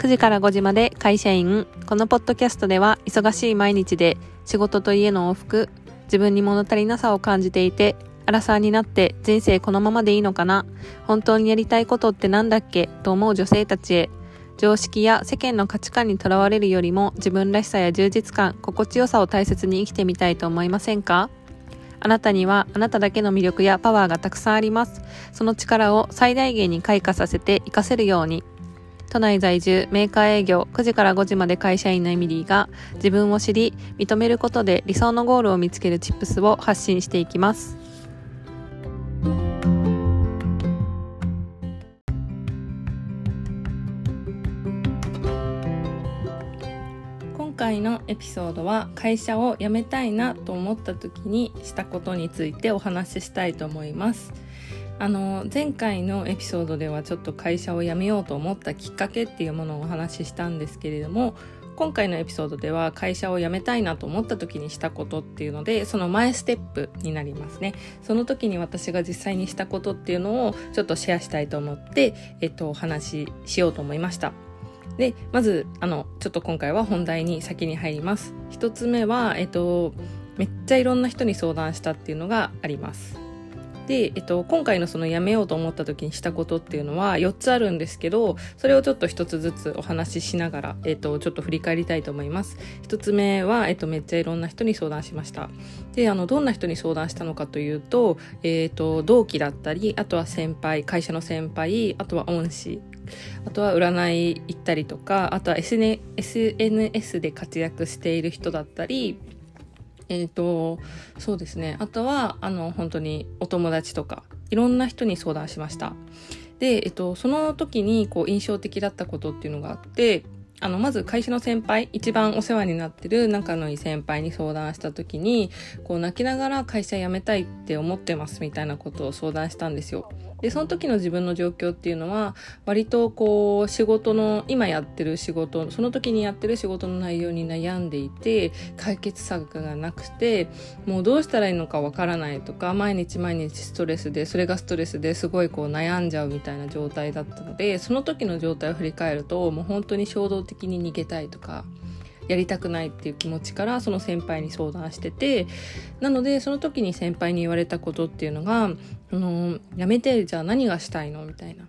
9時から5時まで会社員。このポッドキャストでは忙しい毎日で仕事と家の往復、自分に物足りなさを感じていて、アラサーになって人生このままでいいのかな？本当にやりたいことってなんだっけ？と思う女性たちへ、常識や世間の価値観にとらわれるよりも自分らしさや充実感、心地よさを大切に生きてみたいと思いませんか？あなたにはあなただけの魅力やパワーがたくさんあります。その力を最大限に開花させて活かせるように。都内在住、メーカー営業、9時から5時まで会社員のエミリーが自分を知り、認めることで理想のゴールを見つけるチップスを発信していきます。今回のエピソードは会社を辞めたいなと思った時にしたことについてお話ししたいと思います。あの前回のエピソードではちょっと会社を辞めようと思ったきっかけっていうものをお話ししたんですけれども今回のエピソードでは会社を辞めたいなと思った時にしたことっていうのでその前ステップになりますね。その時に私が実際にしたことっていうのをちょっとシェアしたいと思って、えっと、お話ししようと思いました。でまずあのちょっと今回は本題に先に入ります。一つ目はえっとめっちゃいろんな人に相談したっていうのがあります。で、えっと、今回のその辞めようと思った時にしたことっていうのは4つあるんですけどそれをちょっと1つずつお話ししながら、えっと、ちょっと振り返りたいと思います。1つ目は、えっと、めっちゃいろんな人に相談しました。であのどんな人に相談したのかというと,、えっと同期だったりあとは先輩会社の先輩あとは恩師あとは占い行ったりとかあとは SNS で活躍している人だったりえっ、ー、と、そうですね。あとは、あの、本当にお友達とか、いろんな人に相談しました。で、えっ、と、その時に、こう、印象的だったことっていうのがあって、あの、まず会社の先輩、一番お世話になってる仲のいい先輩に相談した時に、こう泣きながら会社辞めたいって思ってますみたいなことを相談したんですよ。でその時の自分の状況っていうのは割とこう仕事の今やってる仕事その時にやってる仕事の内容に悩んでいて解決策がなくてもうどうしたらいいのかわからないとか毎日毎日ストレスでそれがストレスですごいこう悩んじゃうみたいな状態だったのでその時の状態を振り返るともう本当に衝動的に逃げたいとかやりたくないっていう気持ちからその先輩に相談しててなのでその時に先輩に言われたことっていうのが「あのやめてじゃあ何がしたいの?」みたいな。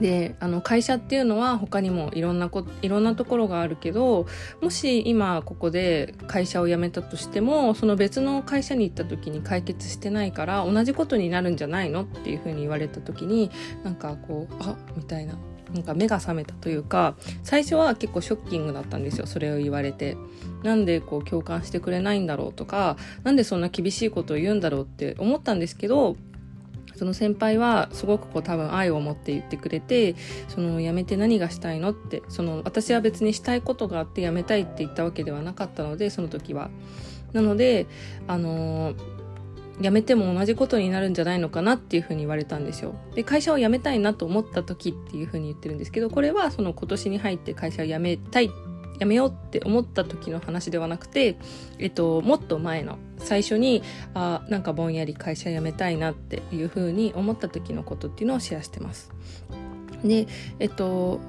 であの会社っていうのは他にもいろんなこいろんなところがあるけどもし今ここで会社を辞めたとしてもその別の会社に行った時に解決してないから同じことになるんじゃないの？っていうふうに言われた時になんかこうあみたいななんか目が覚めたというか最初は結構ショッキングだったんですよそれを言われてなんでこう共感してくれないんだろうとかなんでそんな厳しいことを言うんだろうって思ったんですけどその先輩はすごくこう多分愛を持って言ってくれてその辞めて何がしたいのってその私は別にしたいことがあって辞めたいって言ったわけではなかったのでその時は。なのであのー辞めても同じことになるんじゃないのかなっていうふうに言われたんですよ。で会社を辞めたいなと思った時っていうふうに言ってるんですけどこれはその今年に入って会社を辞めたい辞めようって思った時の話ではなくて、えっと、もっと前の最初にあなんかぼんやり会社辞めたいなっていうふうに思った時のことっていうのをシェアしてます。でえっと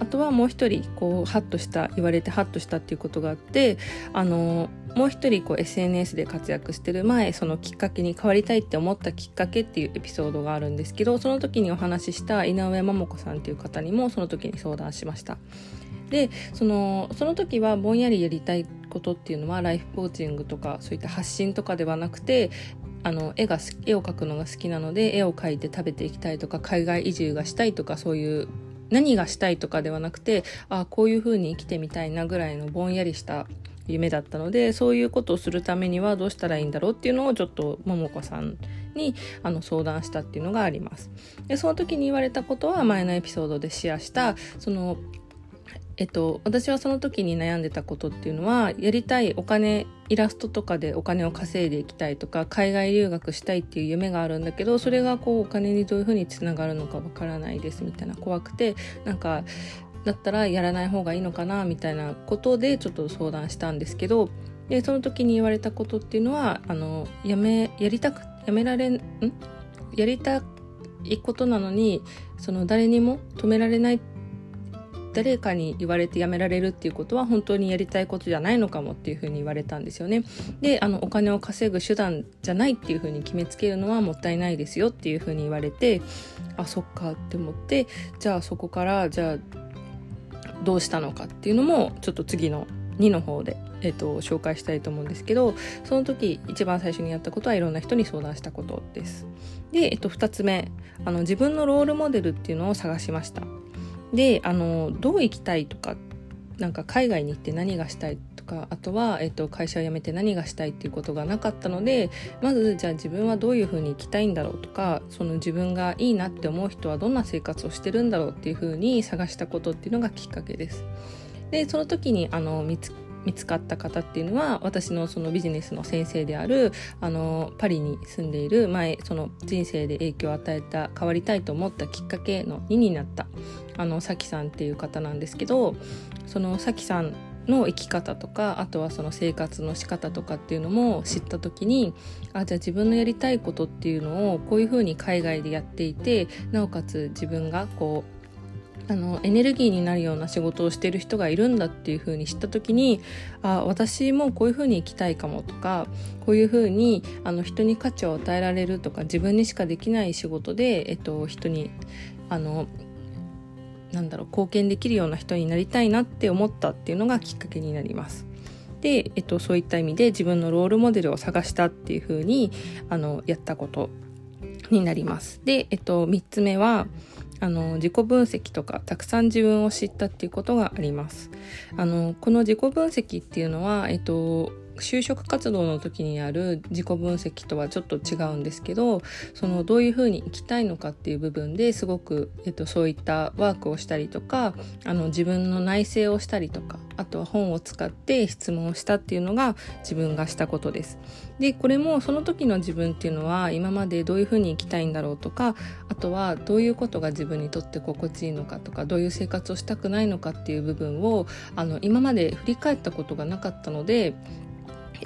あとはもう一人こうハッとした言われてハッとしたっていうことがあってあのもう一人こう SNS で活躍してる前そのきっかけに変わりたいって思ったきっかけっていうエピソードがあるんですけどその時にお話しした井上桃子さんっていう方にもその時に相談しました。でそのその時はぼんやりやりたいことっていうのはライフコーチングとかそういった発信とかではなくてあの絵が絵を描くのが好きなので絵を描いて食べていきたいとか海外移住がしたいとかそういう何がしたいとかではなくてああこういう風に生きてみたいなぐらいのぼんやりした夢だったのでそういうことをするためにはどうしたらいいんだろうっていうのをちょっとももこさんにあの相談したっていうのがあります。でその時に言われたことは前のエピソードでシェアしたそのえっと、私はその時に悩んでたことっていうのはやりたいお金イラストとかでお金を稼いでいきたいとか海外留学したいっていう夢があるんだけどそれがこうお金にどういうふうにつながるのかわからないですみたいな怖くてなんかだったらやらない方がいいのかなみたいなことでちょっと相談したんですけどでその時に言われたことっていうのはあのやめやりたくやめられんやりたいことなのにその誰にも止められないって誰かに言われて辞められるっていうことは本当にやりたいことじゃないのかもっていうふうに言われたんですよね。であのお金を稼ぐ手段じゃないっていうふうに決めつけるのはもったいないですよっていうふうに言われてあそっかって思ってじゃあそこからじゃあどうしたのかっていうのもちょっと次の2の方で、えーと、紹介したいと思うんですけどその時一番最初にやったことはいろんな人に相談したことです。で、えーと、2つ目あの自分のロールモデルっていうのを探しました。であのどう行きたいとかなんか海外に行って何がしたいとかあとは、えっと、会社を辞めて何がしたいっていうことがなかったのでまずじゃあ自分はどういうふうに行きたいんだろうとかその自分がいいなって思う人はどんな生活をしてるんだろうっていうふうに探したことっていうのがきっかけです。でその時にあの見つ見つかった方っていうのは私のそのビジネスの先生であるあのパリに住んでいる前その人生で影響を与えた変わりたいと思ったきっかけの2になったあのさきさんっていう方なんですけどそのさきさんの生き方とかあとはその生活の仕方とかっていうのも知った時にあじゃあ自分のやりたいことっていうのをこういうふうに海外でやっていてなおかつ自分がこうあのエネルギーになるような仕事をしてる人がいるんだっていう風に知った時にあ私もこういう風に生きたいかもとかこういう風にあに人に価値を与えられるとか自分にしかできない仕事で、えっと、人にあのなんだろう貢献できるような人になりたいなって思ったっていうのがきっかけになります。で、えっと、そういった意味で自分のロールモデルを探したっていう風にあにやったことになります。で、えっと、3つ目はあの自己分析とかたくさん自分を知ったっていうことがあります。あのこの自己分析っていうのは、えっと、就職活動の時にある自己分析とはちょっと違うんですけどそのどういうふうに生きたいのかっていう部分ですごく、えっと、そういったワークをしたりとかあの自分の内省をしたりとかあとは本を使って質問をしたっていうのが自分がしたことです。でこれもその時の自分っていうのは今までどういうふうに生きたいんだろうとかあとはどういうことが自分にとって心地いいのかとかどういう生活をしたくないのかっていう部分をあの今まで振り返ったことがなかったので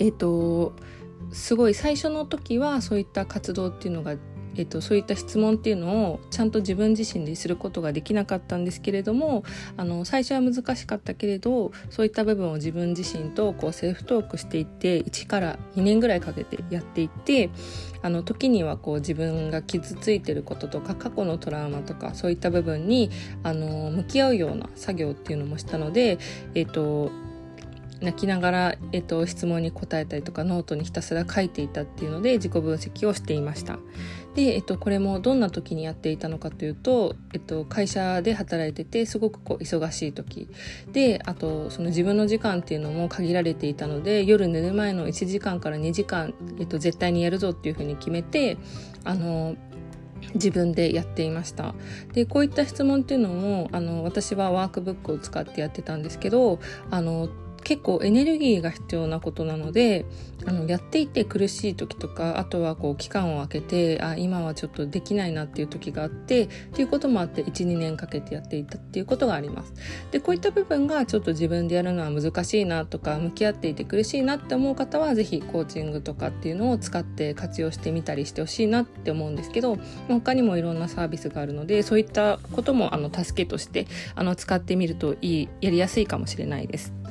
えっ、ー、とすごい最初の時はそういった活動っていうのがえっと、そういった質問っていうのをちゃんと自分自身ですることができなかったんですけれどもあの最初は難しかったけれどそういった部分を自分自身とこうセルフトークしていって1から2年ぐらいかけてやっていってあの時にはこう自分が傷ついてることとか過去のトラウマとかそういった部分にあの向き合うような作業っていうのもしたので、えっと泣きながら、えっと、質問に答えたりとかノートにひたすら書いていたっていうので自己分析をしていました。で、えっと、これもどんな時にやっていたのかというと、えっと、会社で働いててすごくこう忙しい時であとその自分の時間っていうのも限られていたので夜寝る前の1時間から2時間、えっと、絶対にやるぞっていうふうに決めてあの自分でやっていましたでこういった質問っていうのもあの私はワークブックを使ってやってたんですけどあの結構エネルギーが必要なことなのであのやっていて苦しい時とかあとはこう期間を空けてあ今はちょっとできないなっていう時があってっていうこともあって12年かけてやっていたっていうことがあります。でこういった部分がちょっと自分でやるのは難しいなとか向き合っていて苦しいなって思う方は是非コーチングとかっていうのを使って活用してみたりしてほしいなって思うんですけど他にもいろんなサービスがあるのでそういったこともあの助けとしてあの使ってみるといいやりやすいかもしれないです。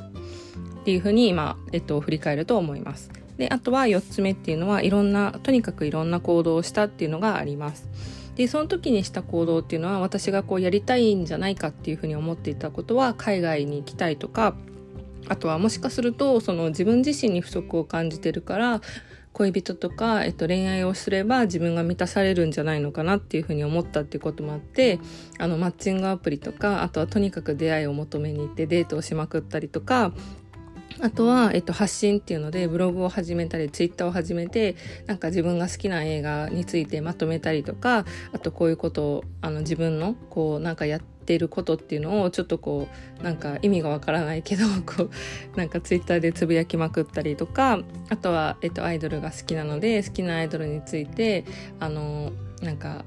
っていうふうに今、えっと、振り返ると思います。であとは4つ目っていうのはいろんなとにかくいろんな行動をしたっていうのがあります。でその時にした行動っていうのは私がこうやりたいんじゃないかっていうふうに思っていたことは海外に行きたいとかあとはもしかするとその自分自身に不足を感じてるから恋人とか、えっと、恋愛をすれば自分が満たされるんじゃないのかなっていうふうに思ったっていうこともあってあのマッチングアプリとかあとはとにかく出会いを求めに行ってデートをしまくったりとかあとは、えっと、発信っていうのでブログを始めたりツイッターを始めてなんか自分が好きな映画についてまとめたりとかあとこういうことをあの自分のこうなんかやってることっていうのをちょっとこうなんか意味がわからないけど こうなんかツイッターでつぶやきまくったりとかあとは、えっと、アイドルが好きなので好きなアイドルについてあのなんか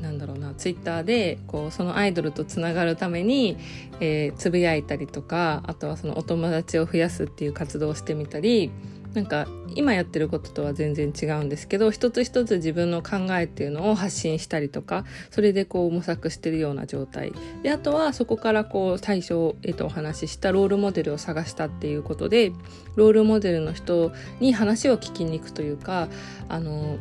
なんだろうなツイッターでこうそのアイドルとつながるために、えー、つぶやいたりとかあとはそのお友達を増やすっていう活動をしてみたりなんか今やってることとは全然違うんですけど一つ一つ自分の考えっていうのを発信したりとかそれでこう模索してるような状態。であとはそこからこう最初、えっと、お話ししたロールモデルを探したっていうことでロールモデルの人に話を聞きに行くというかあの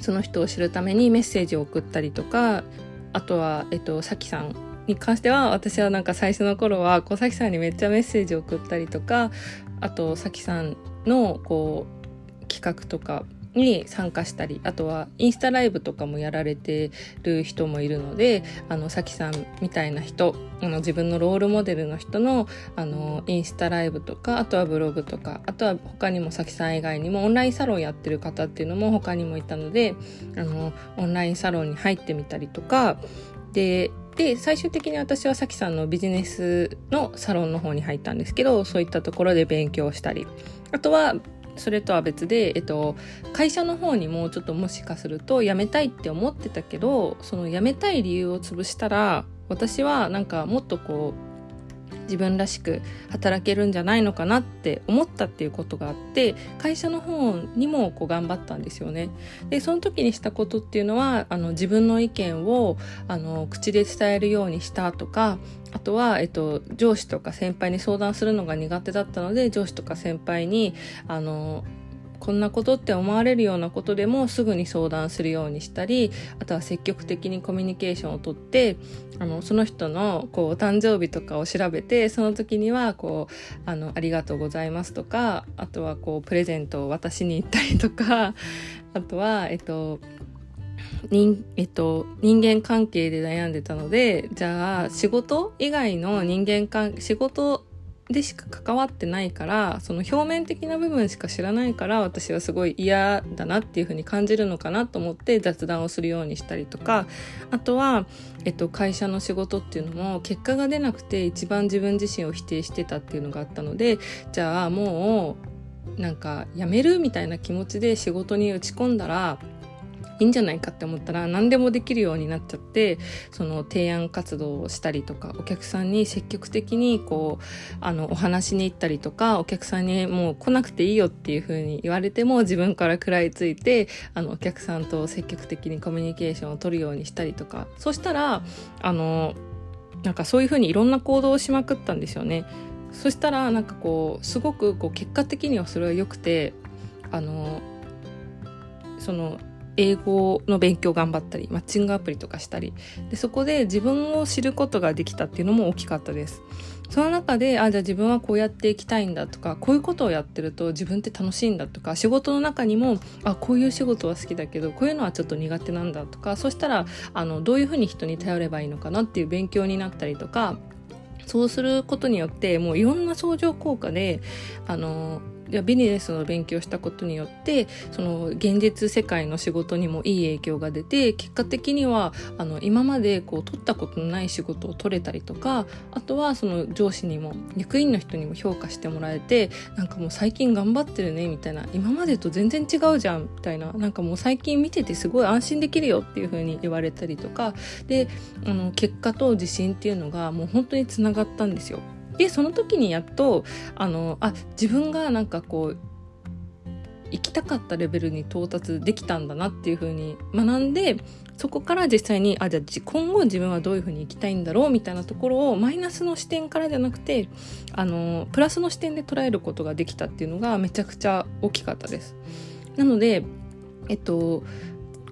その人を知るためにメッセージを送ったりとかあとは、えっと、さきさんに関しては私はなんか最初の頃はこうさきさんにめっちゃメッセージを送ったりとかあとさきさんのこう企画とかに参加したりあとはインスタライブとかもやられてる人もいるのであのさきさんみたいな人あの自分のロールモデルの人のあのインスタライブとかあとはブログとかあとは他にもさきさん以外にもオンラインサロンやってる方っていうのも他にもいたのであのオンラインサロンに入ってみたりとかでで最終的に私はさきさんのビジネスのサロンの方に入ったんですけどそういったところで勉強したりあとはそれとは別で、えっと、会社の方にもちょっともしかすると辞めたいって思ってたけどその辞めたい理由を潰したら私はなんかもっとこう自分らしく働けるんじゃないのかなって思ったっていうことがあって会社の方にもこう頑張ったんですよね。でその時にしたことっていうのはあの自分の意見をあの口で伝えるようにしたとかあとは、えっと、上司とか先輩に相談するのが苦手だったので上司とか先輩にあのこんなことって思われるようなことでもすぐに相談するようにしたりあとは積極的にコミュニケーションをとってあのその人のこうお誕生日とかを調べてその時にはこうあの「ありがとうございます」とかあとはこうプレゼントを渡しに行ったりとか あとはえっと人えっと、人間関係で悩んでたのでじゃあ仕事以外の人間関仕事でしか関わってないからその表面的な部分しか知らないから私はすごい嫌だなっていうふうに感じるのかなと思って雑談をするようにしたりとかあとは、えっと、会社の仕事っていうのも結果が出なくて一番自分自身を否定してたっていうのがあったのでじゃあもうなんか辞めるみたいな気持ちで仕事に打ち込んだらいいんじゃないかって思ったら何でもできるようになっちゃってその提案活動をしたりとかお客さんに積極的にこうあのお話に行ったりとかお客さんにもう来なくていいよっていう風に言われても自分から食らいついてあのお客さんと積極的にコミュニケーションを取るようにしたりとかそしたらあのなんかそういう風にいろんな行動をしまくったんですよね。そしたらなんかこうすごくこう結果的にはそれは良くてあのその英語の勉強頑張ったりマッチングアプリとかしたり。でそこで自分を知ることができたっていうのも大きかったです。その中であじゃあ自分はこうやっていきたいんだとかこういうことをやってると自分って楽しいんだとか仕事の中にもあこういう仕事は好きだけどこういうのはちょっと苦手なんだとかそしたらあのどういうふうに人に頼ればいいのかなっていう勉強になったりとかそうすることによってもういろんな相乗効果であのやビジネスの勉強したことによってその現実世界の仕事にもいい影響が出て結果的にはあの今までこう取ったことのない仕事を取れたりとかあとはその上司にも役員の人にも評価してもらえてなんかもう最近頑張ってるねみたいな今までと全然違うじゃんみたいななんかもう最近見ててすごい安心できるよっていう風に言われたりとかであの結果と自信っていうのがもう本当につながったんですよ。でその時にやっとあのあ自分がなんかこう行きたかったレベルに到達できたんだなっていう風に学んでそこから実際にあじゃあ今後自分はどういう風に生きたいんだろうみたいなところをマイナスの視点からじゃなくてあのプラスの視点で捉えることができたっていうのがめちゃくちゃ大きかったです。なのでえっと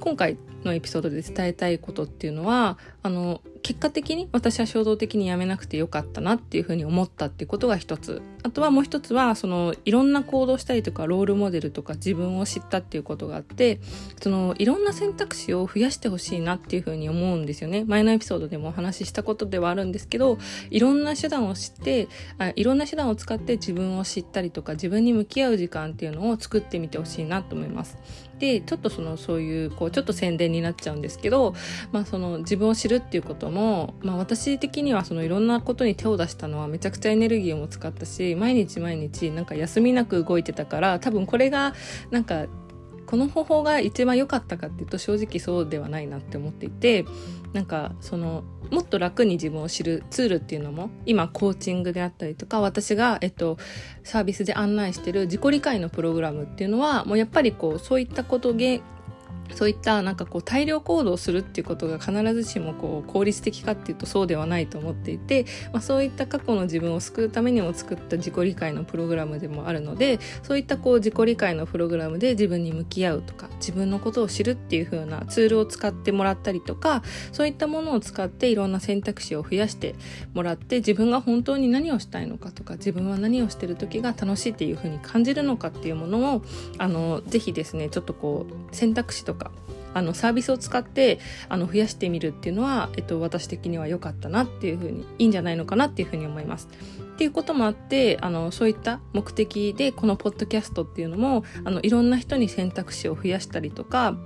今回のエピソードで伝えたいことっていうのはあの結果的に私は衝動的にやめなくてよかったなっていうふうに思ったっていうことが一つ。あとはもう一つはそのいろんな行動したりとかロールモデルとか自分を知ったっていうことがあってそのいろんな選択肢を増やしてほしいなっていうふうに思うんですよね。前のエピソードでもお話ししたことではあるんですけどいろんな手段を知ってあいろんな手段を使って自分を知ったりとか自分に向き合う時間っていうのを作ってみてほしいなと思います。でちょっとそのそういうこうちょっと宣伝になっちゃうんですけど、まあ、その自分を知るっていうことも、まあ、私的にはそのいろんなことに手を出したのはめちゃくちゃエネルギーも使ったし毎日毎日なんか休みなく動いてたから多分これがなんかこの方法が一番良かったかっていうと正直そうではないなって思っていてなんかそのもっと楽に自分を知るツールっていうのも今コーチングであったりとか私が、えっと、サービスで案内してる自己理解のプログラムっていうのはもうやっぱりこうそういったことそういったなんかこう大量行動するっていうことが必ずしもこう効率的かっていうとそうではないと思っていて、まあ、そういった過去の自分を救うためにも作った自己理解のプログラムでもあるのでそういったこう自己理解のプログラムで自分に向き合うとか自分のことを知るっていう風なツールを使ってもらったりとかそういったものを使っていろんな選択肢を増やしてもらって自分が本当に何をしたいのかとか自分は何をしてる時が楽しいっていう風に感じるのかっていうものをあのぜひですねちょっとこう選択肢ととかあのサービスを使ってあの増やしてみるっていうのは、えっと、私的には良かったなっていうふうにいいんじゃないのかなっていうふうに思います。っていうこともあってあのそういった目的でこのポッドキャストっていうのもあのいろんな人に選択肢を増やしたりとか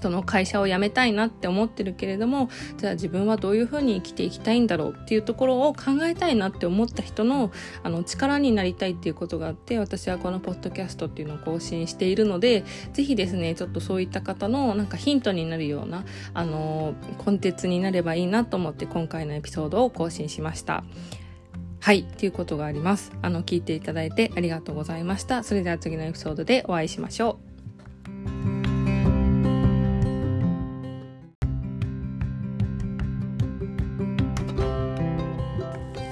その会社を辞めたいなって思ってるけれどもじゃあ自分はどういうふうに生きていきたいんだろうっていうところを考えたいなって思った人のあの力になりたいっていうことがあって私はこのポッドキャストっていうのを更新しているのでぜひですねちょっとそういった方のなんかヒントになるようなあのコンテンツになればいいなと思って今回のエピソードを更新しました。はい、っていうことがあります。あの、聞いていただいてありがとうございました。それでは次のエピソードでお会いしましょう。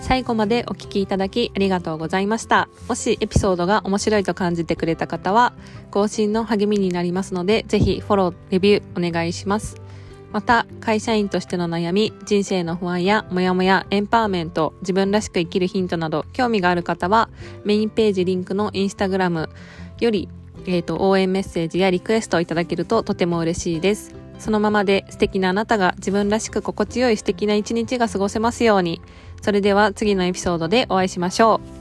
最後までお聞きいただきありがとうございました。もしエピソードが面白いと感じてくれた方は、更新の励みになりますので、ぜひフォロー、レビューお願いします。また、会社員としての悩み、人生の不安やモヤモヤ、エンパワーメント、自分らしく生きるヒントなど、興味がある方は、メインページリンクのインスタグラムより、えっ、ー、と、応援メッセージやリクエストをいただけるととても嬉しいです。そのままで素敵なあなたが自分らしく心地よい素敵な一日が過ごせますように。それでは次のエピソードでお会いしましょう。